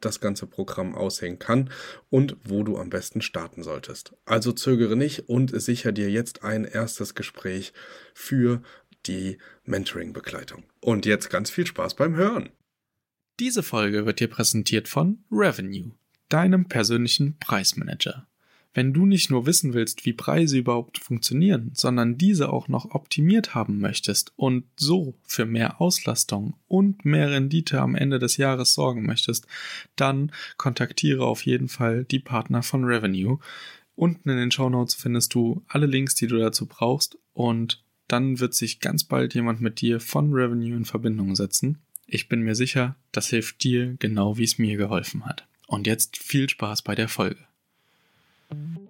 das ganze Programm aussehen kann und wo du am besten starten solltest. Also zögere nicht und sicher dir jetzt ein erstes Gespräch für die Mentoring-Begleitung. Und jetzt ganz viel Spaß beim Hören. Diese Folge wird dir präsentiert von Revenue, deinem persönlichen Preismanager. Wenn du nicht nur wissen willst, wie Preise überhaupt funktionieren, sondern diese auch noch optimiert haben möchtest und so für mehr Auslastung und mehr Rendite am Ende des Jahres sorgen möchtest, dann kontaktiere auf jeden Fall die Partner von Revenue. Unten in den Show Notes findest du alle Links, die du dazu brauchst und dann wird sich ganz bald jemand mit dir von Revenue in Verbindung setzen. Ich bin mir sicher, das hilft dir genau wie es mir geholfen hat. Und jetzt viel Spaß bei der Folge. Mm-hmm.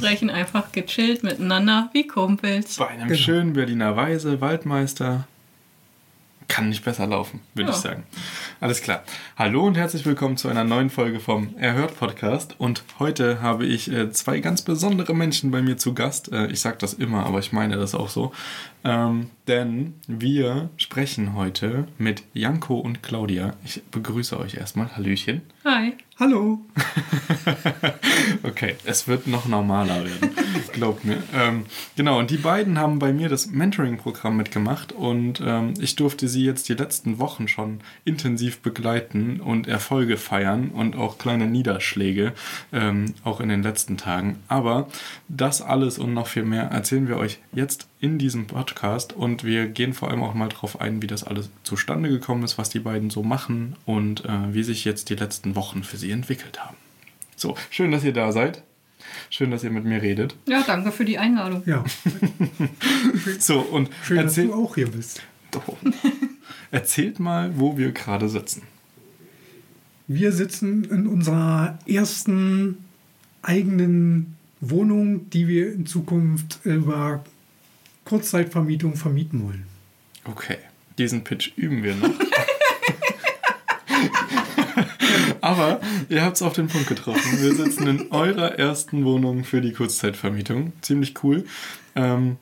Sprechen einfach gechillt miteinander wie Kumpels. Bei einem schönen Berliner Weise, Waldmeister. Kann nicht besser laufen, würde Ja. ich sagen. Alles klar. Hallo und herzlich willkommen zu einer neuen Folge vom Erhört Podcast. Und heute habe ich äh, zwei ganz besondere Menschen bei mir zu Gast. Äh, ich sage das immer, aber ich meine das auch so. Ähm, denn wir sprechen heute mit Janko und Claudia. Ich begrüße euch erstmal. Hallöchen. Hi. Hallo. Okay, es wird noch normaler werden, glaubt mir. Ähm, genau, und die beiden haben bei mir das Mentoring-Programm mitgemacht und ähm, ich durfte sie jetzt die letzten Wochen schon intensiv begleiten und Erfolge feiern und auch kleine Niederschläge, ähm, auch in den letzten Tagen. Aber das alles und noch viel mehr erzählen wir euch jetzt in diesem Podcast und wir gehen vor allem auch mal drauf ein, wie das alles zustande gekommen ist, was die beiden so machen und äh, wie sich jetzt die letzten Wochen für sie entwickelt haben. So, schön, dass ihr da seid. Schön, dass ihr mit mir redet. Ja, danke für die Einladung. Ja, So, und schön, dass du auch hier bist. Oh. erzählt mal, wo wir gerade sitzen. Wir sitzen in unserer ersten eigenen Wohnung, die wir in Zukunft über Kurzzeitvermietung vermieten wollen. Okay, diesen Pitch üben wir noch. Aber ihr habt es auf den Punkt getroffen. Wir sitzen in eurer ersten Wohnung für die Kurzzeitvermietung. Ziemlich cool. Ähm,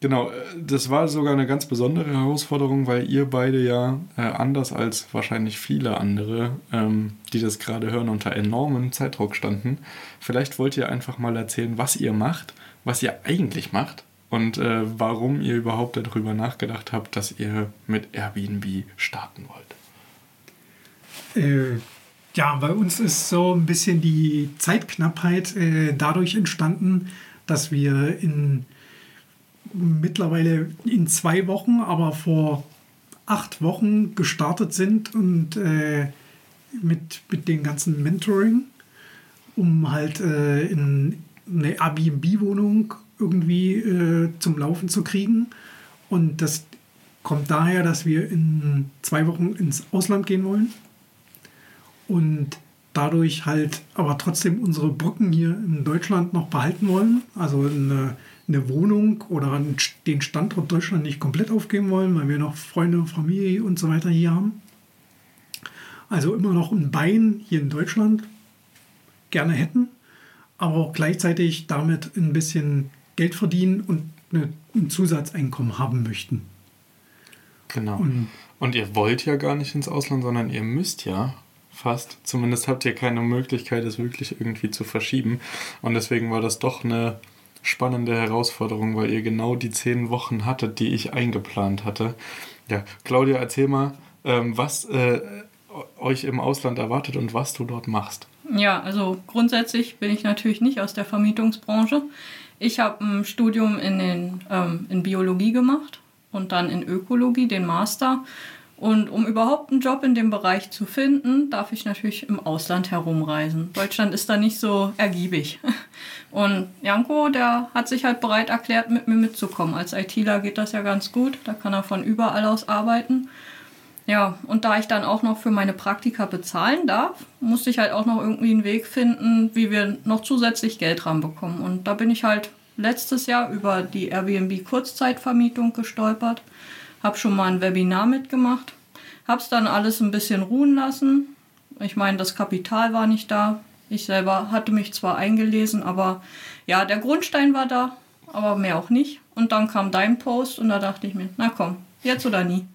genau, äh, das war sogar eine ganz besondere Herausforderung, weil ihr beide ja äh, anders als wahrscheinlich viele andere, ähm, die das gerade hören, unter enormem Zeitdruck standen. Vielleicht wollt ihr einfach mal erzählen, was ihr macht, was ihr eigentlich macht und äh, warum ihr überhaupt darüber nachgedacht habt, dass ihr mit Airbnb starten wollt. Äh, ja, bei uns ist so ein bisschen die Zeitknappheit äh, dadurch entstanden, dass wir in mittlerweile in zwei Wochen, aber vor acht Wochen gestartet sind und äh, mit, mit dem ganzen Mentoring, um halt äh, in eine Airbnb-Wohnung irgendwie äh, zum Laufen zu kriegen. Und das kommt daher, dass wir in zwei Wochen ins Ausland gehen wollen und dadurch halt aber trotzdem unsere Brücken hier in Deutschland noch behalten wollen. Also eine, eine Wohnung oder den Standort Deutschland nicht komplett aufgeben wollen, weil wir noch Freunde, Familie und so weiter hier haben. Also immer noch ein Bein hier in Deutschland gerne hätten, aber auch gleichzeitig damit ein bisschen Geld verdienen und eine, ein Zusatzeinkommen haben möchten. Genau. Und Und ihr wollt ja gar nicht ins Ausland, sondern ihr müsst ja fast. Zumindest habt ihr keine Möglichkeit, es wirklich irgendwie zu verschieben. Und deswegen war das doch eine spannende Herausforderung, weil ihr genau die zehn Wochen hattet, die ich eingeplant hatte. Ja, Claudia, erzähl mal, ähm, was äh, euch im Ausland erwartet und was du dort machst. Ja, also grundsätzlich bin ich natürlich nicht aus der Vermietungsbranche. Ich habe ein Studium in, den, ähm, in Biologie gemacht und dann in Ökologie, den Master. Und um überhaupt einen Job in dem Bereich zu finden, darf ich natürlich im Ausland herumreisen. Deutschland ist da nicht so ergiebig. Und Janko, der hat sich halt bereit erklärt, mit mir mitzukommen. Als ITler geht das ja ganz gut, da kann er von überall aus arbeiten. Ja, und da ich dann auch noch für meine Praktika bezahlen darf, musste ich halt auch noch irgendwie einen Weg finden, wie wir noch zusätzlich Geld ranbekommen. Und da bin ich halt letztes Jahr über die Airbnb Kurzzeitvermietung gestolpert habe schon mal ein Webinar mitgemacht, habe es dann alles ein bisschen ruhen lassen. Ich meine, das Kapital war nicht da. Ich selber hatte mich zwar eingelesen, aber ja, der Grundstein war da, aber mehr auch nicht. Und dann kam dein Post und da dachte ich mir, na komm, jetzt oder nie.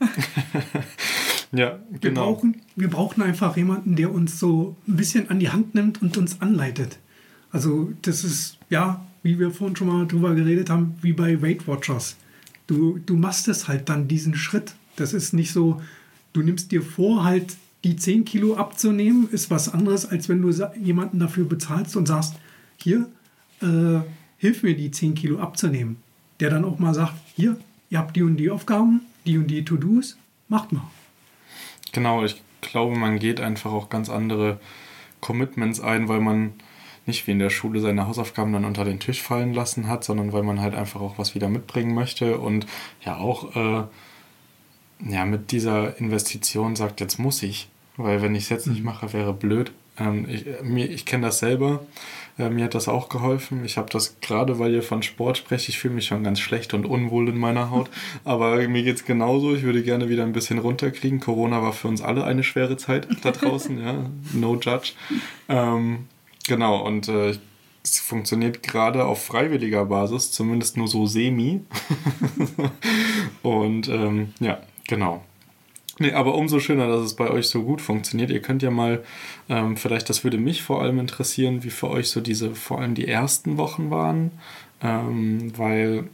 ja, genau. Wir brauchen, wir brauchen einfach jemanden, der uns so ein bisschen an die Hand nimmt und uns anleitet. Also das ist, ja, wie wir vorhin schon mal drüber geredet haben, wie bei Weight Watchers du, du machst es halt dann diesen Schritt. Das ist nicht so, du nimmst dir vor, halt die 10 Kilo abzunehmen, ist was anderes, als wenn du jemanden dafür bezahlst und sagst, hier, äh, hilf mir die 10 Kilo abzunehmen. Der dann auch mal sagt, hier, ihr habt die und die Aufgaben, die und die To-Dos, macht mal. Genau, ich glaube, man geht einfach auch ganz andere Commitments ein, weil man nicht wie in der Schule seine Hausaufgaben dann unter den Tisch fallen lassen hat, sondern weil man halt einfach auch was wieder mitbringen möchte und ja auch äh, ja, mit dieser Investition sagt, jetzt muss ich, weil wenn ich es jetzt nicht mhm. mache, wäre blöd. Ähm, ich ich kenne das selber, äh, mir hat das auch geholfen. Ich habe das gerade, weil ihr von Sport sprecht, ich fühle mich schon ganz schlecht und unwohl in meiner Haut, aber mir geht es genauso. Ich würde gerne wieder ein bisschen runterkriegen. Corona war für uns alle eine schwere Zeit da draußen, ja, no judge. Ähm, Genau, und äh, es funktioniert gerade auf freiwilliger Basis, zumindest nur so semi. und ähm, ja, genau. Nee, aber umso schöner, dass es bei euch so gut funktioniert. Ihr könnt ja mal, ähm, vielleicht, das würde mich vor allem interessieren, wie für euch so diese, vor allem die ersten Wochen waren. Ähm, weil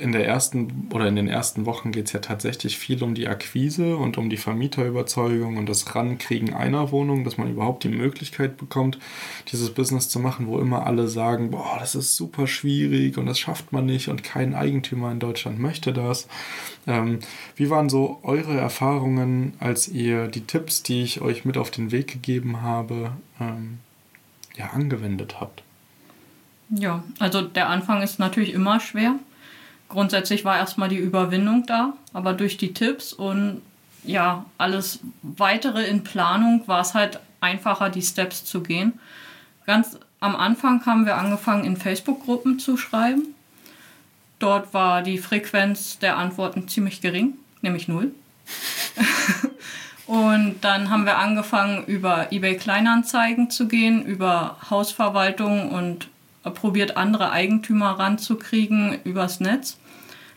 in der ersten oder in den ersten Wochen geht es ja tatsächlich viel um die Akquise und um die Vermieterüberzeugung und das Rankriegen einer Wohnung, dass man überhaupt die Möglichkeit bekommt, dieses Business zu machen, wo immer alle sagen, boah, das ist super schwierig und das schafft man nicht und kein Eigentümer in Deutschland möchte das. Ähm, wie waren so eure Erfahrungen, als ihr die Tipps, die ich euch mit auf den Weg gegeben habe, ähm, ja, angewendet habt? Ja, also der Anfang ist natürlich immer schwer grundsätzlich war erstmal die Überwindung da, aber durch die Tipps und ja, alles weitere in Planung war es halt einfacher, die Steps zu gehen. Ganz am Anfang haben wir angefangen, in Facebook-Gruppen zu schreiben. Dort war die Frequenz der Antworten ziemlich gering, nämlich null. und dann haben wir angefangen, über eBay Kleinanzeigen zu gehen, über Hausverwaltung und probiert, andere Eigentümer ranzukriegen übers Netz.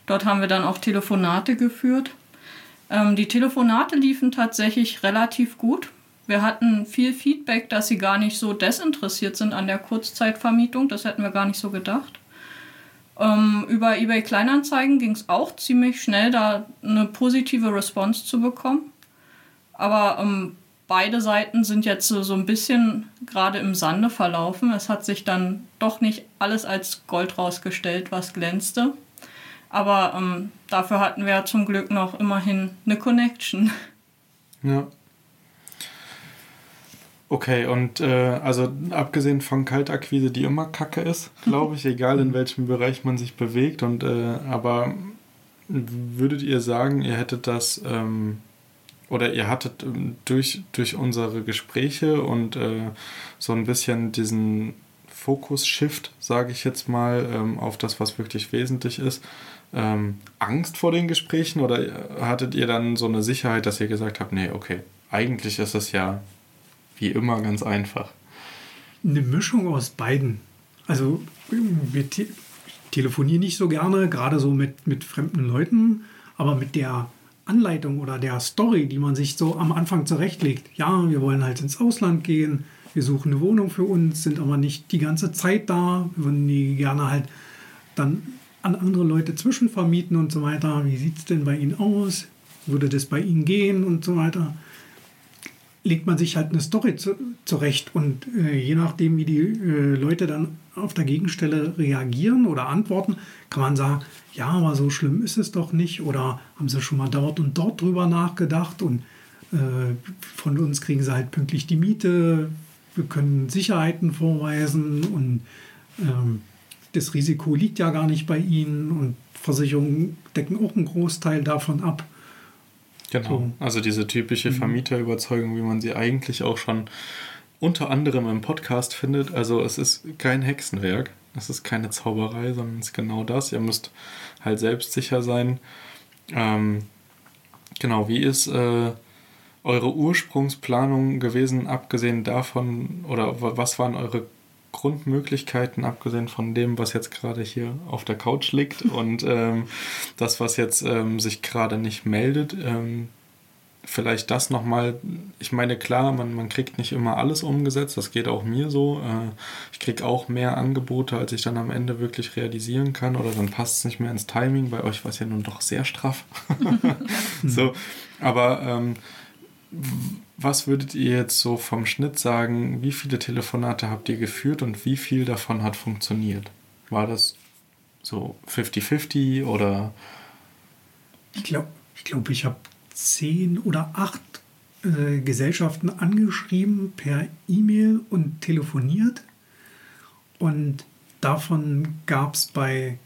Dort haben wir dann auch Telefonate geführt. Ähm, die Telefonate liefen tatsächlich relativ gut. Wir hatten viel Feedback, dass sie gar nicht so desinteressiert sind an der Kurzzeitvermietung. Das hätten wir gar nicht so gedacht. Ähm, über eBay Kleinanzeigen ging es auch ziemlich schnell, da eine positive Response zu bekommen. Aber ähm, beide Seiten sind jetzt so, so ein bisschen gerade im Sande verlaufen. Es hat sich dann doch nicht alles als Gold rausgestellt, was glänzte. Aber ähm, dafür hatten wir zum Glück noch immerhin eine Connection. Ja. Okay, und äh, also abgesehen von Kaltakquise, die immer kacke ist, glaube ich, egal in welchem Bereich man sich bewegt. Und äh, aber würdet ihr sagen, ihr hättet das ähm, oder ihr hattet ähm, durch, durch unsere Gespräche und äh, so ein bisschen diesen Fokus-Shift, sage ich jetzt mal, ähm, auf das, was wirklich wesentlich ist, ähm, Angst vor den Gesprächen oder hattet ihr dann so eine Sicherheit, dass ihr gesagt habt, nee, okay, eigentlich ist es ja wie immer ganz einfach? Eine Mischung aus beiden. Also wir te telefonieren nicht so gerne, gerade so mit, mit fremden Leuten, aber mit der Anleitung oder der Story, die man sich so am Anfang zurechtlegt. Ja, wir wollen halt ins Ausland gehen, wir suchen eine Wohnung für uns, sind aber nicht die ganze Zeit da, wir würden die gerne halt dann an andere Leute zwischenvermieten und so weiter. Wie sieht es denn bei Ihnen aus? Würde das bei Ihnen gehen und so weiter? Legt man sich halt eine Story zu, zurecht und äh, je nachdem, wie die äh, Leute dann auf der Gegenstelle reagieren oder antworten, kann man sagen, ja, aber so schlimm ist es doch nicht oder haben sie schon mal dort und dort drüber nachgedacht und äh, von uns kriegen sie halt pünktlich die Miete, wir können Sicherheiten vorweisen und ähm, das Risiko liegt ja gar nicht bei ihnen und Versicherungen decken auch einen Großteil davon ab. Genau. So. Also diese typische mhm. Vermieterüberzeugung, wie man sie eigentlich auch schon unter anderem im Podcast findet. Also es ist kein Hexenwerk, es ist keine Zauberei, sondern es ist genau das. Ihr müsst halt selbstsicher sein. Ähm, genau, wie ist äh, eure Ursprungsplanung gewesen, abgesehen davon, oder was waren eure Grundmöglichkeiten, abgesehen von dem, was jetzt gerade hier auf der Couch liegt und ähm, das, was jetzt ähm, sich gerade nicht meldet. Ähm, vielleicht das nochmal, ich meine, klar, man, man kriegt nicht immer alles umgesetzt, das geht auch mir so. Äh, ich kriege auch mehr Angebote, als ich dann am Ende wirklich realisieren kann oder dann passt es nicht mehr ins Timing. Bei euch war es ja nun doch sehr straff. so, aber ähm, was würdet ihr jetzt so vom Schnitt sagen, wie viele Telefonate habt ihr geführt und wie viel davon hat funktioniert? War das so 50-50 oder? Ich glaube, ich, glaub, ich habe zehn oder acht äh, Gesellschaften angeschrieben per E-Mail und telefoniert. Und davon gab es bei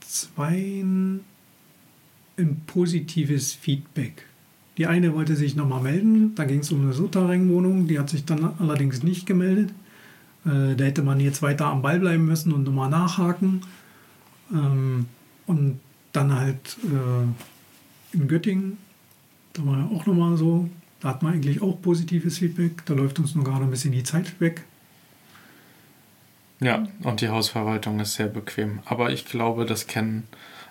zwei ein positives Feedback. Die eine wollte sich nochmal melden, da ging es um eine Souterrain-Wohnung, die hat sich dann allerdings nicht gemeldet. Äh, da hätte man jetzt weiter am Ball bleiben müssen und nochmal nachhaken. Ähm, und dann halt äh, in Göttingen, da war ja auch nochmal so, da hat man eigentlich auch positives Feedback, da läuft uns nur gerade ein bisschen die Zeit weg. Ja, und die Hausverwaltung ist sehr bequem. Aber ich glaube, das kennen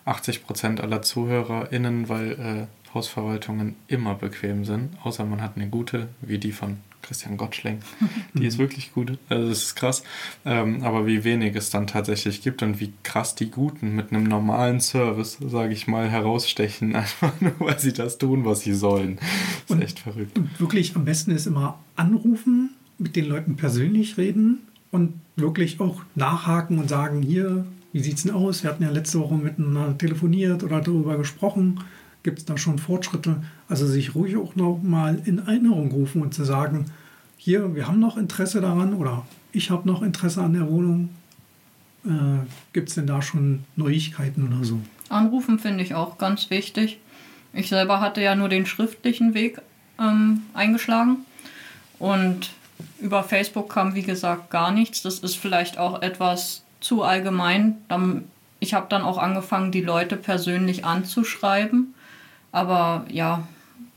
80 Prozent aller ZuhörerInnen, weil äh, Hausverwaltungen immer bequem sind, außer man hat eine gute, wie die von Christian Gottschling. Die ist wirklich gut, also das ist krass. Ähm, aber wie wenig es dann tatsächlich gibt und wie krass die Guten mit einem normalen Service, sage ich mal, herausstechen, einfach nur, weil sie das tun, was sie sollen. Das ist und, echt verrückt. Und wirklich am besten ist immer anrufen, mit den Leuten persönlich reden und wirklich auch nachhaken und sagen, hier, wie sieht es denn aus? Wir hatten ja letzte Woche miteinander telefoniert oder darüber gesprochen gibt es da schon Fortschritte. Also sich ruhig auch noch mal in Erinnerung rufen und zu sagen, hier, wir haben noch Interesse daran oder ich habe noch Interesse an der Wohnung. Äh, gibt es denn da schon Neuigkeiten oder so? Anrufen finde ich auch ganz wichtig. Ich selber hatte ja nur den schriftlichen Weg ähm, eingeschlagen und über Facebook kam wie gesagt gar nichts. Das ist vielleicht auch etwas zu allgemein. Ich habe dann auch angefangen, die Leute persönlich anzuschreiben aber ja,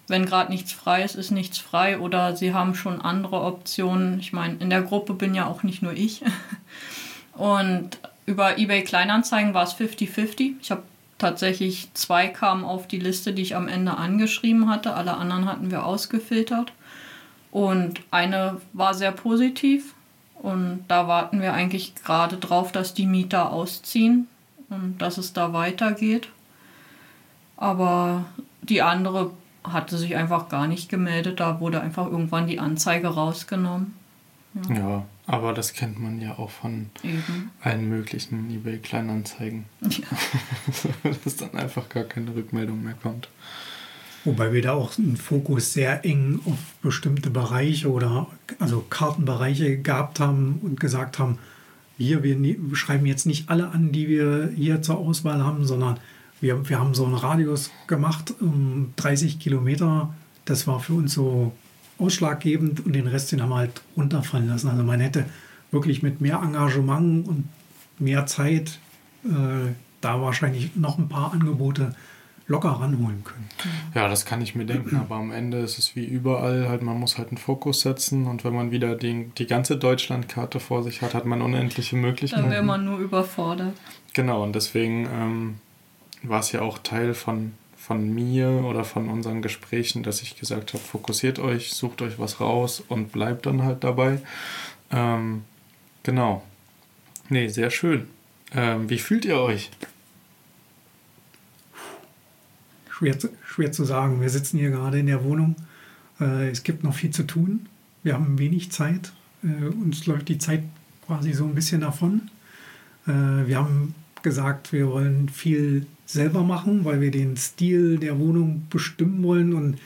wenn gerade nichts frei ist, ist nichts frei oder sie haben schon andere Optionen. Ich meine, in der Gruppe bin ja auch nicht nur ich. Und über eBay Kleinanzeigen war es 50-50. Ich habe tatsächlich zwei kamen auf die Liste, die ich am Ende angeschrieben hatte. Alle anderen hatten wir ausgefiltert. Und eine war sehr positiv. Und da warten wir eigentlich gerade drauf, dass die Mieter ausziehen und dass es da weitergeht. Aber die andere hatte sich einfach gar nicht gemeldet. Da wurde einfach irgendwann die Anzeige rausgenommen. Ja, ja aber das kennt man ja auch von Eben. allen möglichen eBay-Kleinanzeigen. Ja. Dass dann einfach gar keine Rückmeldung mehr kommt. Wobei wir da auch einen Fokus sehr eng auf bestimmte Bereiche oder also Kartenbereiche gehabt haben und gesagt haben, hier, wir ne-, schreiben jetzt nicht alle an, die wir hier zur Auswahl haben, sondern wir, wir haben so einen Radius gemacht, um 30 Kilometer. Das war für uns so ausschlaggebend und den Rest den haben wir halt runterfallen lassen. Also man hätte wirklich mit mehr Engagement und mehr Zeit äh, da wahrscheinlich noch ein paar Angebote locker ranholen können. Ja, das kann ich mir denken, aber am Ende ist es wie überall, halt, man muss halt einen Fokus setzen und wenn man wieder die, die ganze Deutschlandkarte vor sich hat, hat man unendliche Möglichkeiten. Dann wäre man nur überfordert. Genau, und deswegen ähm, war es ja auch Teil von, von mir oder von unseren Gesprächen, dass ich gesagt habe, fokussiert euch, sucht euch was raus und bleibt dann halt dabei. Ähm, genau. Nee, sehr schön. Ähm, wie fühlt ihr euch? Schwer zu, schwer zu sagen. Wir sitzen hier gerade in der Wohnung. Äh, es gibt noch viel zu tun. Wir haben wenig Zeit. Äh, uns läuft die Zeit quasi so ein bisschen davon. Äh, wir haben gesagt, wir wollen viel selber machen, weil wir den Stil der Wohnung bestimmen wollen und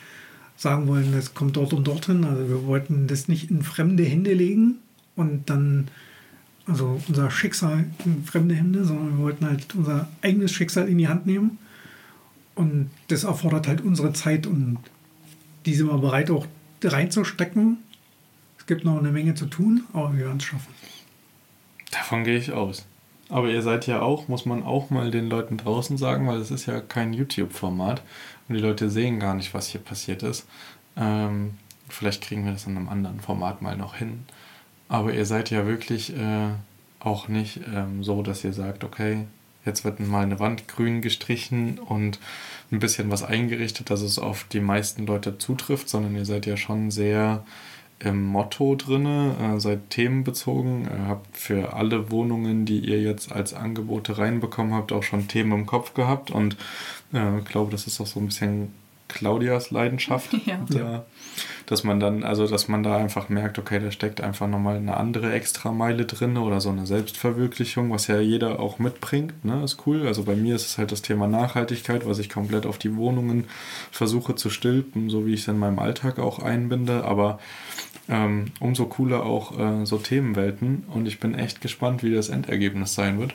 sagen wollen, das kommt dort und dorthin. Also wir wollten das nicht in fremde Hände legen und dann also unser Schicksal in fremde Hände, sondern wir wollten halt unser eigenes Schicksal in die Hand nehmen. Und das erfordert halt unsere Zeit und die sind wir bereit auch reinzustecken. Es gibt noch eine Menge zu tun, aber wir werden es schaffen. Davon gehe ich aus. Aber ihr seid ja auch, muss man auch mal den Leuten draußen sagen, weil es ist ja kein YouTube-Format und die Leute sehen gar nicht, was hier passiert ist. Ähm, vielleicht kriegen wir das in einem anderen Format mal noch hin. Aber ihr seid ja wirklich äh, auch nicht ähm, so, dass ihr sagt, okay, jetzt wird mal eine Wand grün gestrichen und ein bisschen was eingerichtet, dass es auf die meisten Leute zutrifft, sondern ihr seid ja schon sehr im Motto drin, äh, seid themenbezogen, äh, habt für alle Wohnungen, die ihr jetzt als Angebote reinbekommen habt, auch schon Themen im Kopf gehabt und äh, ich glaube, das ist auch so ein bisschen Claudias Leidenschaft. Ja. Da, dass man dann, also dass man da einfach merkt, okay, da steckt einfach nochmal eine andere Extrameile drin oder so eine Selbstverwirklichung, was ja jeder auch mitbringt, ne? Ist cool. Also bei mir ist es halt das Thema Nachhaltigkeit, was ich komplett auf die Wohnungen versuche zu stülpen, so wie ich es in meinem Alltag auch einbinde, aber ähm, umso cooler auch äh, so Themenwelten und ich bin echt gespannt, wie das Endergebnis sein wird.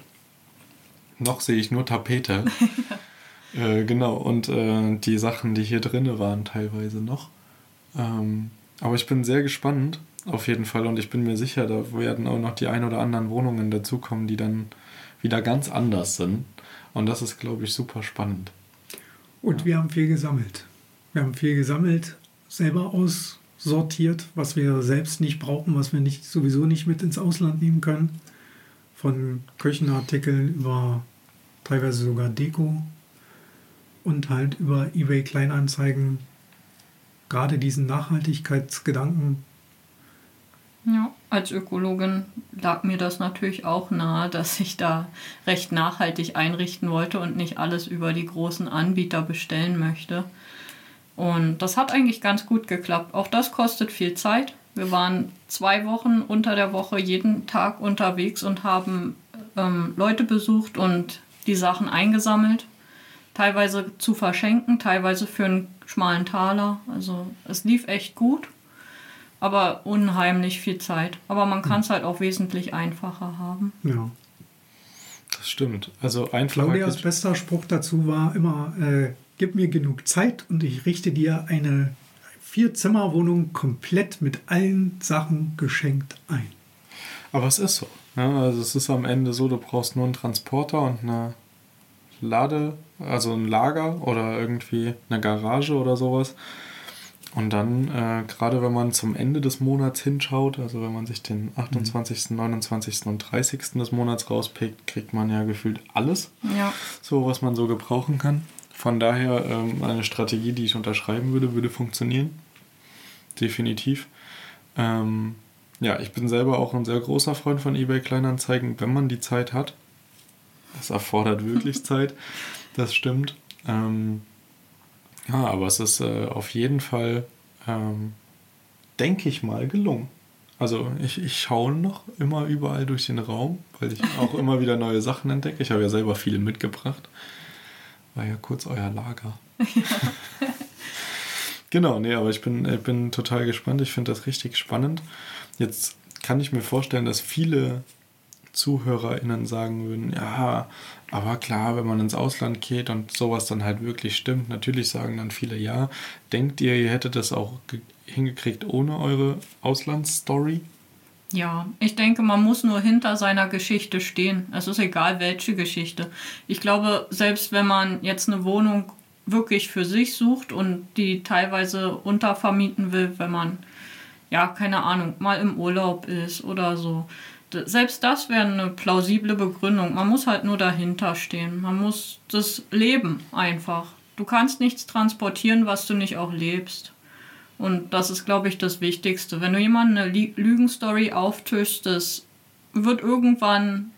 Noch sehe ich nur Tapete. Äh, genau, und äh, die Sachen, die hier drin waren, teilweise noch. Ähm, aber ich bin sehr gespannt, auf jeden Fall, und ich bin mir sicher, da werden auch noch die ein oder anderen Wohnungen dazukommen, die dann wieder ganz anders sind. Und das ist, glaube ich, super spannend. Und ja. wir haben viel gesammelt. Wir haben viel gesammelt, selber aussortiert, was wir selbst nicht brauchen, was wir nicht, sowieso nicht mit ins Ausland nehmen können. Von Küchenartikeln über teilweise sogar Deko und halt über eBay Kleinanzeigen gerade diesen Nachhaltigkeitsgedanken. Ja, als Ökologin lag mir das natürlich auch nahe, dass ich da recht nachhaltig einrichten wollte und nicht alles über die großen Anbieter bestellen möchte. Und das hat eigentlich ganz gut geklappt. Auch das kostet viel Zeit. Wir waren zwei Wochen unter der Woche jeden Tag unterwegs und haben ähm, Leute besucht und die Sachen eingesammelt teilweise zu verschenken, teilweise für einen schmalen Taler. Also es lief echt gut, aber unheimlich viel Zeit. Aber man kann es halt auch wesentlich einfacher haben. Ja. Das stimmt. Also einfach. Claudias bester Spruch dazu war immer: äh, Gib mir genug Zeit und ich richte dir eine Vier-Zimmer-Wohnung komplett mit allen Sachen geschenkt ein. Aber es ist so. Ne? also es ist am Ende so, du brauchst nur einen Transporter und eine Lade, also ein Lager oder irgendwie eine Garage oder sowas. Und dann, äh, gerade wenn man zum Ende des Monats hinschaut, also wenn man sich den 28., mhm. 29. und 30. des Monats rauspickt, kriegt man ja gefühlt alles, ja. so was man so gebrauchen kann. Von daher ähm, eine Strategie, die ich unterschreiben würde, würde funktionieren. Definitiv. Ähm, ja, ich bin selber auch ein sehr großer Freund von eBay Kleinanzeigen, wenn man die Zeit hat. Das erfordert wirklich Zeit, das stimmt. Ähm, ja, aber es ist äh, auf jeden Fall, ähm, denke ich mal, gelungen. Also ich, ich schaue noch immer überall durch den Raum, weil ich auch immer wieder neue Sachen entdecke. Ich habe ja selber viele mitgebracht. War ja kurz euer Lager. Ja. genau, nee, aber ich bin, ich bin total gespannt. Ich finde das richtig spannend. Jetzt kann ich mir vorstellen, dass viele ZuhörerInnen sagen würden, ja, aber klar, wenn man ins Ausland geht und sowas dann halt wirklich stimmt, natürlich sagen dann viele ja. Denkt ihr, ihr hättet das auch hingekriegt ohne eure Auslandsstory? Ja, ich denke, man muss nur hinter seiner Geschichte stehen. Es ist egal, welche Geschichte. Ich glaube, selbst wenn man jetzt eine Wohnung wirklich für sich sucht und die teilweise untervermieten will, wenn man, ja, keine Ahnung, mal im Urlaub ist oder so, selbst das wäre eine plausible Begründung. Man muss halt nur dahinter stehen. Man muss das leben einfach. Du kannst nichts transportieren, was du nicht auch lebst. Und das ist, glaube ich, das Wichtigste. Wenn du jemandem eine Lügenstory auftischst, das wird irgendwann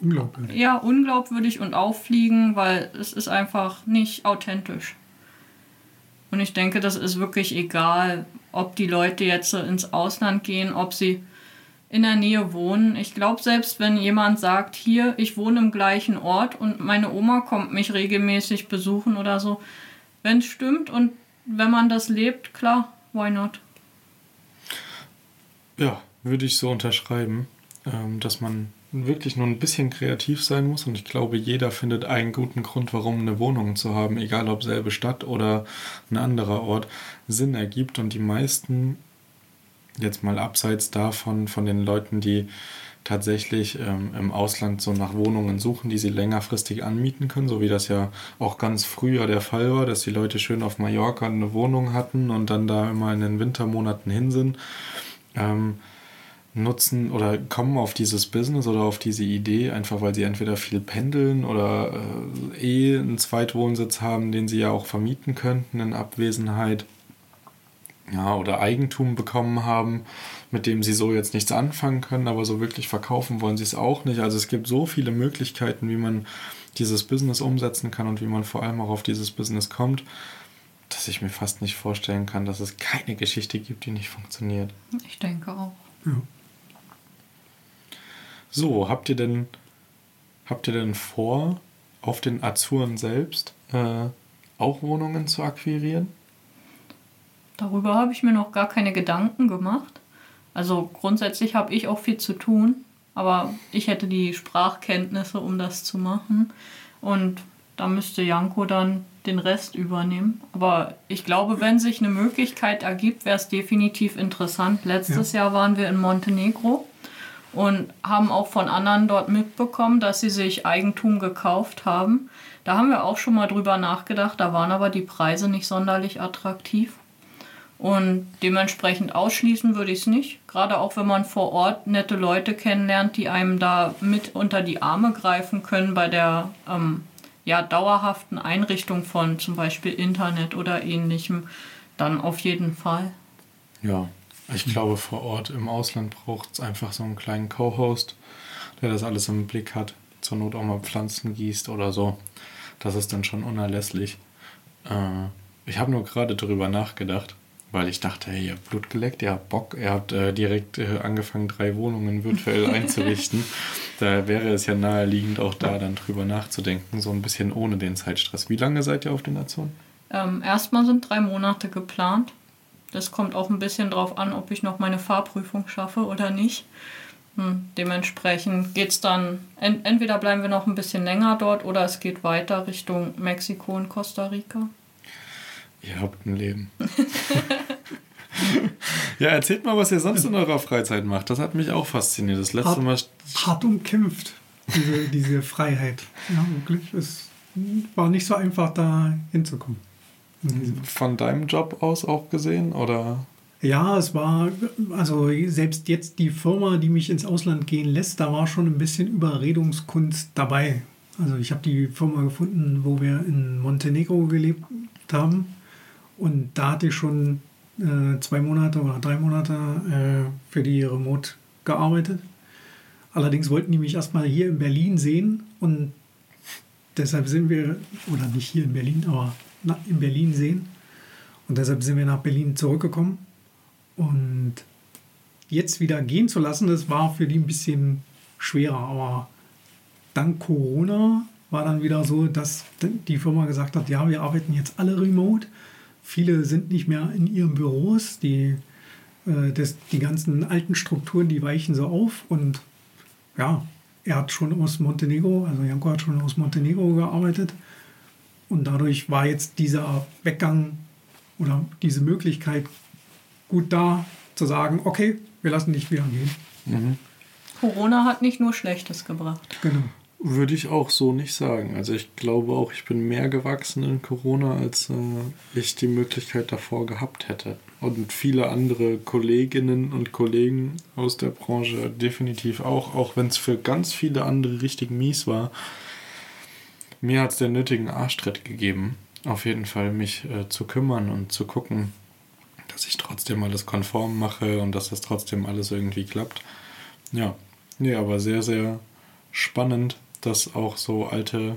unglaubwürdig. Ja, unglaubwürdig und auffliegen, weil es ist einfach nicht authentisch. Und ich denke, das ist wirklich egal, ob die Leute jetzt ins Ausland gehen, ob sie in der Nähe wohnen. Ich glaube, selbst wenn jemand sagt, hier, ich wohne im gleichen Ort und meine Oma kommt mich regelmäßig besuchen oder so, wenn es stimmt und wenn man das lebt, klar, why not? Ja, würde ich so unterschreiben, ähm, dass man wirklich nur ein bisschen kreativ sein muss und ich glaube, jeder findet einen guten Grund, warum eine Wohnung zu haben, egal ob selbe Stadt oder ein anderer Ort, Sinn ergibt und die meisten, jetzt mal abseits davon, von den Leuten, die tatsächlich ähm, im Ausland so nach Wohnungen suchen, die sie längerfristig anmieten können, so wie das ja auch ganz früher der Fall war, dass die Leute schön auf Mallorca eine Wohnung hatten und dann da immer in den Wintermonaten hin sind. Ähm, nutzen oder kommen auf dieses Business oder auf diese Idee, einfach weil sie entweder viel pendeln oder äh, eh einen Zweitwohnsitz haben, den sie ja auch vermieten könnten in Abwesenheit. Ja, oder Eigentum bekommen haben, mit dem sie so jetzt nichts anfangen können, aber so wirklich verkaufen wollen sie es auch nicht. Also es gibt so viele Möglichkeiten, wie man dieses Business umsetzen kann und wie man vor allem auch auf dieses Business kommt, dass ich mir fast nicht vorstellen kann, dass es keine Geschichte gibt, die nicht funktioniert. Ich denke auch. Ja. So, habt ihr denn, habt ihr denn vor, auf den Azuren selbst äh, auch Wohnungen zu akquirieren? Darüber habe ich mir noch gar keine Gedanken gemacht. Also grundsätzlich habe ich auch viel zu tun, aber ich hätte die Sprachkenntnisse, um das zu machen. Und da müsste Janko dann den Rest übernehmen. Aber ich glaube, wenn sich eine Möglichkeit ergibt, wäre es definitiv interessant. Letztes ja. Jahr waren wir in Montenegro und haben auch von anderen dort mitbekommen, dass sie sich Eigentum gekauft haben. Da haben wir auch schon mal drüber nachgedacht, da waren aber die Preise nicht sonderlich attraktiv. Und dementsprechend ausschließen würde ich es nicht. Gerade auch wenn man vor Ort nette Leute kennenlernt, die einem da mit unter die Arme greifen können bei der ähm, ja, dauerhaften Einrichtung von zum Beispiel Internet oder ähnlichem, dann auf jeden Fall. Ja, ich glaube, vor Ort im Ausland braucht es einfach so einen kleinen Co-Host, der das alles im Blick hat. Zur Not auch mal Pflanzen gießt oder so. Das ist dann schon unerlässlich. Äh, ich habe nur gerade darüber nachgedacht, weil ich dachte, hey, ihr habt Blut geleckt, ihr habt Bock, ihr habt äh, direkt äh, angefangen, drei Wohnungen virtuell einzurichten. Da wäre es ja naheliegend, auch da dann drüber nachzudenken, so ein bisschen ohne den Zeitstress. Wie lange seid ihr auf den Azoren? Ähm, erstmal sind drei Monate geplant. Das kommt auch ein bisschen drauf an, ob ich noch meine Fahrprüfung schaffe oder nicht. Hm, dementsprechend geht es dann, ent entweder bleiben wir noch ein bisschen länger dort oder es geht weiter Richtung Mexiko und Costa Rica. Ihr habt ein Leben. ja, erzählt mal, was ihr sonst in eurer Freizeit macht. Das hat mich auch fasziniert. Das letzte hart, Mal. Hart umkämpft, diese, diese Freiheit. Ja, wirklich. Es war nicht so einfach, da hinzukommen. Von deinem Job aus auch gesehen oder? Ja, es war, also selbst jetzt die Firma, die mich ins Ausland gehen lässt, da war schon ein bisschen Überredungskunst dabei. Also ich habe die Firma gefunden, wo wir in Montenegro gelebt haben. Und da hatte ich schon äh, zwei Monate oder drei Monate äh, für die Remote gearbeitet. Allerdings wollten die mich erstmal hier in Berlin sehen und deshalb sind wir, oder nicht hier in Berlin, aber in Berlin sehen. Und deshalb sind wir nach Berlin zurückgekommen. Und jetzt wieder gehen zu lassen, das war für die ein bisschen schwerer. Aber dank Corona war dann wieder so, dass die Firma gesagt hat, ja, wir arbeiten jetzt alle remote. Viele sind nicht mehr in ihren Büros. Die, äh, das, die ganzen alten Strukturen, die weichen so auf. Und ja, er hat schon aus Montenegro, also Janko hat schon aus Montenegro gearbeitet. Und dadurch war jetzt dieser Weggang oder diese Möglichkeit gut da, zu sagen, okay, wir lassen dich wieder gehen. Mhm. Corona hat nicht nur Schlechtes gebracht. Genau. Würde ich auch so nicht sagen. Also ich glaube auch, ich bin mehr gewachsen in Corona, als äh, ich die Möglichkeit davor gehabt hätte. Und viele andere Kolleginnen und Kollegen aus der Branche definitiv auch, auch wenn es für ganz viele andere richtig mies war mir hat es den nötigen Arschtritt gegeben, auf jeden Fall mich äh, zu kümmern und zu gucken, dass ich trotzdem alles konform mache und dass das trotzdem alles irgendwie klappt. Ja, nee, aber sehr, sehr spannend, dass auch so alte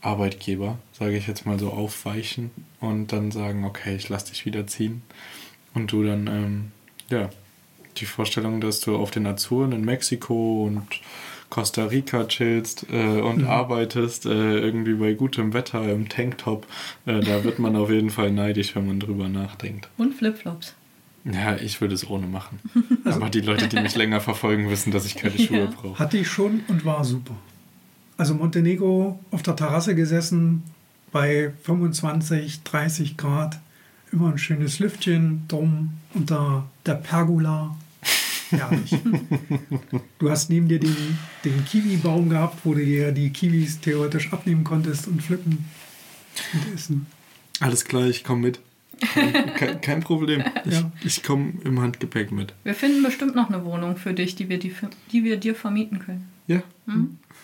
Arbeitgeber, sage ich jetzt mal so, aufweichen und dann sagen, okay, ich lasse dich wieder ziehen Und du dann, ähm, ja, die Vorstellung, dass du auf den Azuren in Mexiko und Costa Rica chillst äh, und Mhm. arbeitest, äh, irgendwie bei gutem Wetter im Tanktop, äh, da wird man auf jeden Fall neidisch, wenn man drüber nachdenkt. Und Flipflops. Ja, ich würde es ohne machen. Aber die Leute, die mich länger verfolgen, wissen, dass ich keine Schuhe Ja. brauche. Hatte ich schon und war super. Also Montenegro auf der Terrasse gesessen bei 25, 30 Grad. Immer ein schönes Lüftchen drum unter der Pergola. Herrlich. du hast neben dir den, den Kiwi-Baum gehabt, wo du dir die Kiwis theoretisch abnehmen konntest und pflücken und essen. Alles klar, ich komme mit. Kein, kein Problem. Ich, Ja. ich komme im Handgepäck mit. Wir finden bestimmt noch eine Wohnung für dich, die wir, die, die wir dir vermieten können. Ja,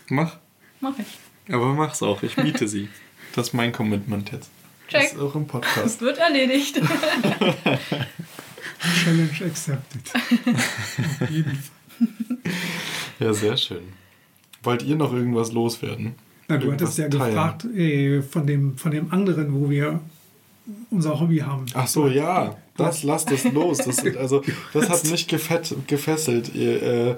mach. Mach ich. Aber mach's auch. Ich miete sie. Das ist mein Commitment jetzt. Check. Das ist auch im Podcast. Das wird erledigt. Challenge accepted. Auf jeden Fall. Ja, sehr schön. Wollt ihr noch irgendwas loswerden? Na, du Irgendwas hattest ja teilen? gefragt äh, von, dem, von dem anderen, wo wir unser Hobby haben. Ach so, ja, das lasst es los. Das, also, das hat mich gefett, gefesselt, äh,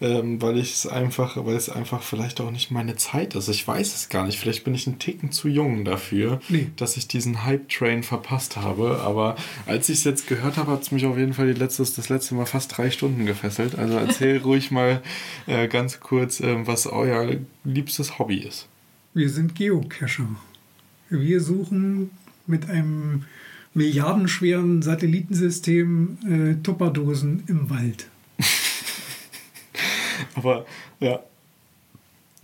ähm, weil ich es einfach, weil es einfach vielleicht auch nicht meine Zeit ist. Ich weiß es gar nicht. Vielleicht bin ich ein Ticken zu jung dafür, Nee. dass ich diesen Hype-Train verpasst habe. Aber als ich es jetzt gehört habe, hat es mich auf jeden Fall letztes, das letzte Mal fast drei Stunden gefesselt. Also erzähl ruhig mal äh, ganz kurz, äh, was euer liebstes Hobby ist. Wir sind Geocacher. Wir suchen mit einem milliardenschweren Satellitensystem äh, Tupperdosen im Wald. Aber ja,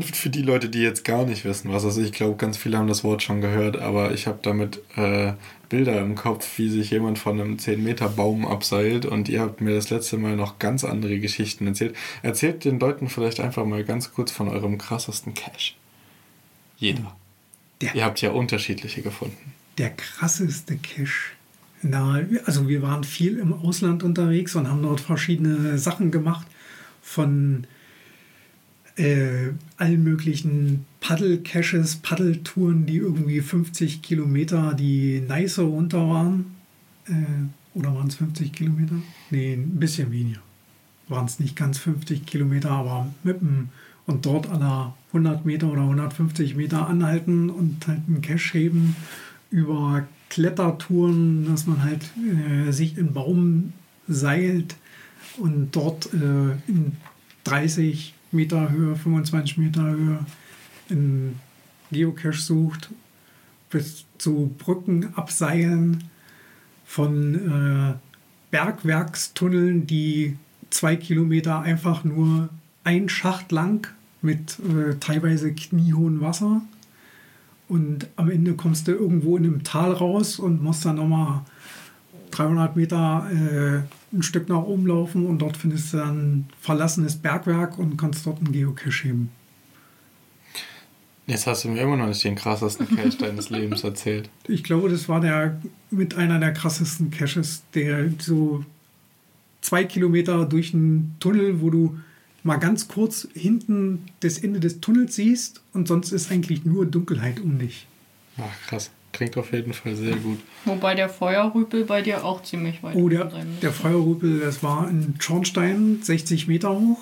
für die Leute, die jetzt gar nicht wissen, was das ist, ich glaube, ganz viele haben das Wort schon gehört, aber ich habe damit äh, Bilder im Kopf, wie sich jemand von einem 10-Meter-Baum abseilt und ihr habt mir das letzte Mal noch ganz andere Geschichten erzählt. Erzählt den Leuten vielleicht einfach mal ganz kurz von eurem krassesten Cache. Jeder. Der, Ihr habt ja unterschiedliche gefunden. Der krasseste Cache. Na, also wir waren viel im Ausland unterwegs und haben dort verschiedene Sachen gemacht. Von äh, allen möglichen Paddel-Caches, Paddeltouren, die irgendwie 50 Kilometer die Neiße runter waren. Äh, oder waren es 50 Kilometer? Nee, ein bisschen weniger. Waren es nicht ganz 50 Kilometer, aber mit dem und dort aller 100 Meter oder 150 Meter anhalten und halt einen Cache heben über Klettertouren, dass man halt äh, sich in Baum seilt und dort äh, in 30 Meter Höhe, 25 Meter Höhe in Geocache sucht, bis zu Brücken abseilen von äh, Bergwerkstunneln, die zwei Kilometer einfach nur ein Schacht lang mit äh, teilweise kniehohem Wasser. Und am Ende kommst du irgendwo in einem Tal raus und musst dann nochmal 300 Meter äh, ein Stück nach oben laufen und dort findest du dann ein verlassenes Bergwerk und kannst dort einen Geocache heben. Jetzt hast du mir immer noch nicht den krassesten Cache deines Lebens erzählt. Ich glaube, das war der mit einer der krassesten Caches, der so zwei Kilometer durch einen Tunnel, wo du mal ganz kurz hinten das Ende des Tunnels siehst und sonst ist eigentlich nur Dunkelheit um dich. Ach, krass. Klingt auf jeden Fall sehr gut. Wobei der Feuerrüpel bei dir auch ziemlich weit Oh, der, sein müsste. der Feuerrüpel, das war ein Schornstein, 60 Meter hoch.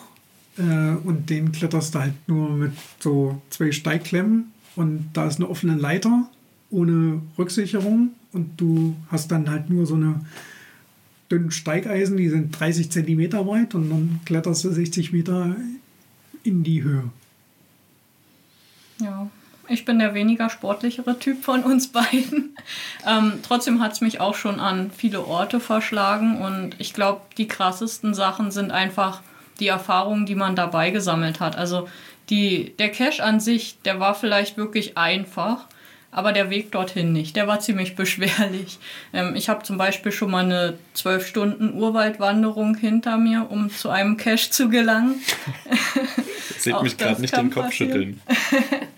Äh, und den kletterst du halt nur mit so zwei Steigklemmen. Und da ist eine offene Leiter ohne Rücksicherung. Und du hast dann halt nur so eine dünnen Steigeisen, die sind 30 Zentimeter weit. Und dann kletterst du 60 Meter in die Höhe. Ja, ich bin der weniger sportlichere Typ von uns beiden. Ähm, trotzdem hat es mich auch schon an viele Orte verschlagen und ich glaube, die krassesten Sachen sind einfach die Erfahrungen, die man dabei gesammelt hat. Also die, der Cache an sich, der war vielleicht wirklich einfach, aber der Weg dorthin nicht. Der war ziemlich beschwerlich. Ähm, ich habe zum Beispiel schon mal eine zwölf Stunden Urwaldwanderung hinter mir, um zu einem Cache zu gelangen. Seht mich gerade nicht den Kopf passieren. schütteln.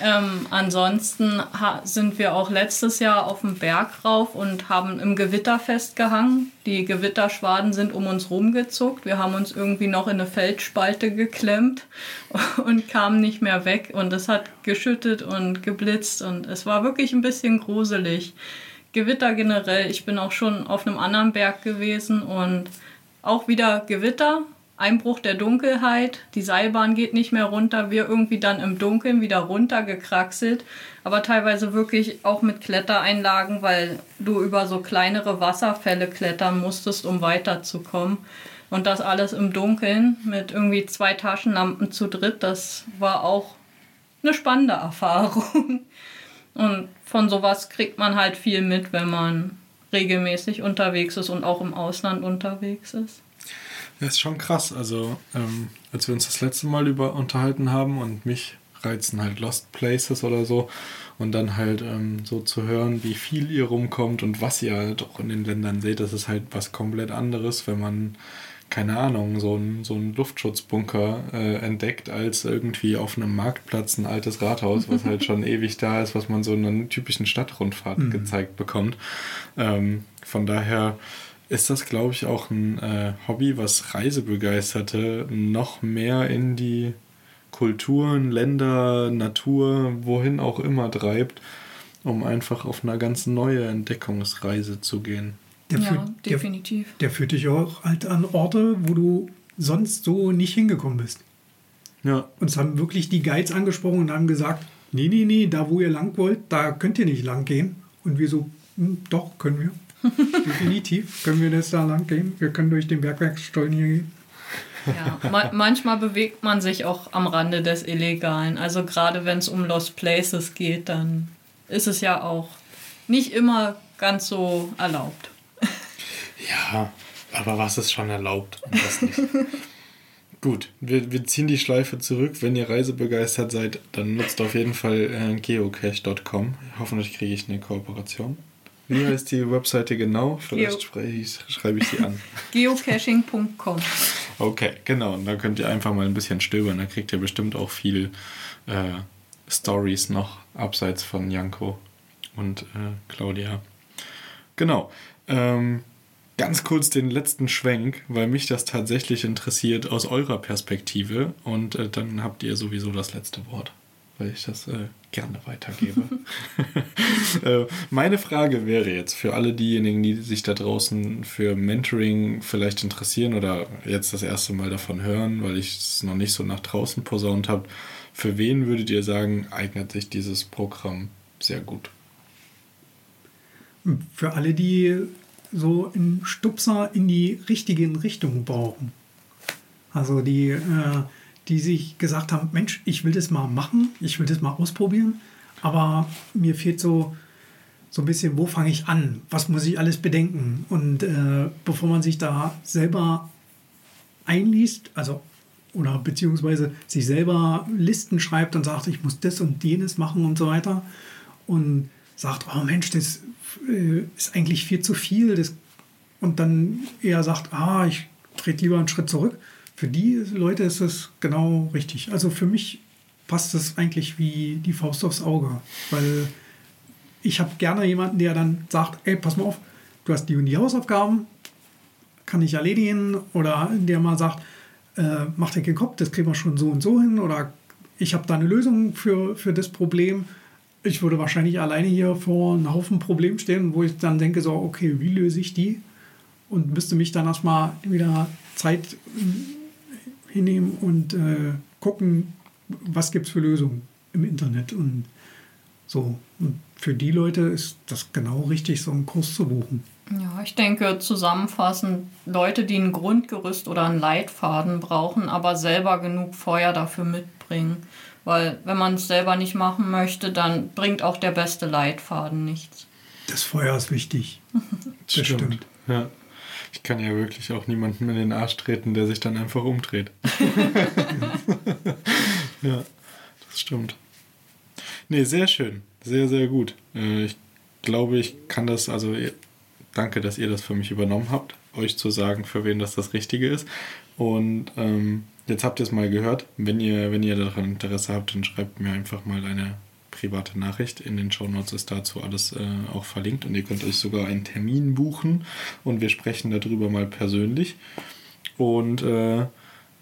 Ähm, ansonsten sind wir auch letztes Jahr auf dem Berg rauf und haben im Gewitter festgehangen. Die Gewitterschwaden sind um uns rumgezuckt. Wir haben uns irgendwie noch in eine Felsspalte geklemmt und kamen nicht mehr weg. Und es hat geschüttet und geblitzt und es war wirklich ein bisschen gruselig. Gewitter generell. Ich bin auch schon auf einem anderen Berg gewesen und auch wieder Gewitter, Einbruch der Dunkelheit, die Seilbahn geht nicht mehr runter, wir irgendwie dann im Dunkeln wieder runtergekraxelt, aber teilweise wirklich auch mit Klettereinlagen, weil du über so kleinere Wasserfälle klettern musstest, um weiterzukommen. Und das alles im Dunkeln mit irgendwie zwei Taschenlampen zu dritt, das war auch eine spannende Erfahrung. Und von sowas kriegt man halt viel mit, wenn man regelmäßig unterwegs ist und auch im Ausland unterwegs ist. Das ist schon krass. Also, ähm, als wir uns das letzte Mal über unterhalten haben und mich reizen halt Lost Places oder so und dann halt ähm, so zu hören, wie viel ihr rumkommt und was ihr halt auch in den Ländern seht, das ist halt was komplett anderes, wenn man keine Ahnung, so einen so Luftschutzbunker äh, entdeckt, als irgendwie auf einem Marktplatz ein altes Rathaus, was halt schon ewig da ist, was man so in einer typischen Stadtrundfahrt mhm. gezeigt bekommt. Ähm, von daher ist das, glaube ich, auch ein äh, Hobby, was Reisebegeisterte noch mehr in die Kulturen, Länder, Natur, wohin auch immer treibt, um einfach auf eine ganz neue Entdeckungsreise zu gehen. Der ja, führt, definitiv. Der, der führt dich auch halt an Orte, wo du sonst so nicht hingekommen bist. Ja. Uns haben wirklich die Guides angesprochen und haben gesagt, nee, nee, nee, da wo ihr lang wollt, da könnt ihr nicht lang gehen. Und wir so, hm, doch, können wir. Definitiv können wir das da lang gehen. Wir können durch den Bergwerksstollen hier gehen. Ja, ma manchmal bewegt man sich auch am Rande des Illegalen. Also gerade wenn es um Lost Places geht, dann ist es ja auch nicht immer ganz so erlaubt. Ja, aber was ist schon erlaubt und was nicht? Gut, wir, wir ziehen die Schleife zurück. Wenn ihr reisebegeistert seid, dann nutzt auf jeden Fall äh, geocache.com. Hoffentlich kriege ich eine Kooperation. Wie heißt die Webseite genau? Vielleicht schreibe ich sie an. Geocaching.com. Okay, genau. Und da könnt ihr einfach mal ein bisschen stöbern. Da kriegt ihr bestimmt auch viel äh, Stories noch abseits von Janko und äh, Claudia. Genau. Ähm, ganz kurz den letzten Schwenk, weil mich das tatsächlich interessiert aus eurer Perspektive. Und äh, dann habt ihr sowieso das letzte Wort weil ich das äh, gerne weitergebe. äh, meine Frage wäre jetzt für alle diejenigen, die sich da draußen für Mentoring vielleicht interessieren oder jetzt das erste Mal davon hören, weil ich es noch nicht so nach draußen posaunt habe, für wen würdet ihr sagen, eignet sich dieses Programm sehr gut? Für alle, die so einen Stupser in die richtigen Richtungen brauchen. Also die äh, die sich gesagt haben, Mensch, ich will das mal machen, ich will das mal ausprobieren, aber mir fehlt so, so ein bisschen, wo fange ich an, was muss ich alles bedenken. Und äh, bevor man sich da selber einliest, also oder beziehungsweise sich selber Listen schreibt und sagt, ich muss das und jenes machen und so weiter und sagt, oh Mensch, das äh, ist eigentlich viel zu viel das, und dann eher sagt, ah, ich trete lieber einen Schritt zurück, für die Leute ist es genau richtig. Also für mich passt es eigentlich wie die Faust aufs Auge, weil ich habe gerne jemanden, der dann sagt, ey, pass mal auf, du hast die und die Hausaufgaben, kann ich erledigen oder der mal sagt, äh, mach dir keinen Kopf, das kriegen wir schon so und so hin oder ich habe da eine Lösung für, für das Problem. Ich würde wahrscheinlich alleine hier vor einem Haufen Problem stehen, wo ich dann denke, so, okay, wie löse ich die? Und müsste mich dann erstmal wieder Zeit hinnehmen und äh, gucken, was gibt es für Lösungen im Internet. Und so. Und für die Leute ist das genau richtig, so einen Kurs zu buchen. Ja, ich denke zusammenfassend, Leute, die ein Grundgerüst oder einen Leitfaden brauchen, aber selber genug Feuer dafür mitbringen. Weil wenn man es selber nicht machen möchte, dann bringt auch der beste Leitfaden nichts. Das Feuer ist wichtig. das stimmt. stimmt. Ja. Ich kann ja wirklich auch niemanden in den Arsch treten, der sich dann einfach umdreht. ja, das stimmt. Nee, sehr schön. Sehr, sehr gut. Äh, ich glaube, ich kann das, also danke, dass ihr das für mich übernommen habt, euch zu sagen, für wen das das Richtige ist. Und ähm, jetzt habt ihr es mal gehört. Wenn ihr, wenn ihr daran Interesse habt, dann schreibt mir einfach mal eine private Nachricht. In den Show Notes ist dazu alles äh, auch verlinkt und ihr könnt euch sogar einen Termin buchen und wir sprechen darüber mal persönlich. Und äh,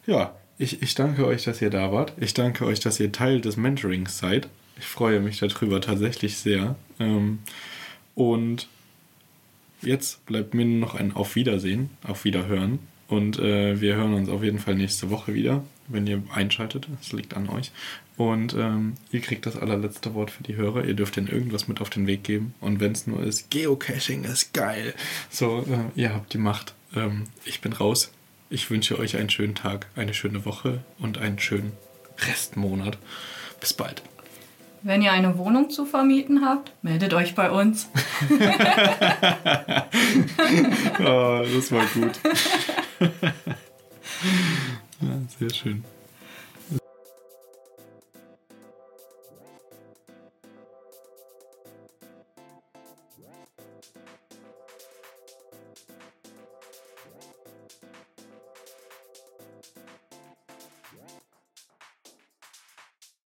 ja, ich, ich danke euch, dass ihr da wart. Ich danke euch, dass ihr Teil des Mentorings seid. Ich freue mich darüber tatsächlich sehr. Ähm, und jetzt bleibt mir nur noch ein Auf Wiedersehen, auf Wiederhören. Und äh, wir hören uns auf jeden Fall nächste Woche wieder, wenn ihr einschaltet. Es liegt an euch. Und ähm, ihr kriegt das allerletzte Wort für die Hörer. Ihr dürft ihnen irgendwas mit auf den Weg geben. Und wenn es nur ist, Geocaching ist geil. So, äh, ihr habt die Macht. Ähm, ich bin raus. Ich wünsche euch einen schönen Tag, eine schöne Woche und einen schönen Restmonat. Bis bald. Wenn ihr eine Wohnung zu vermieten habt, meldet euch bei uns. oh, das war gut. ja, sehr schön.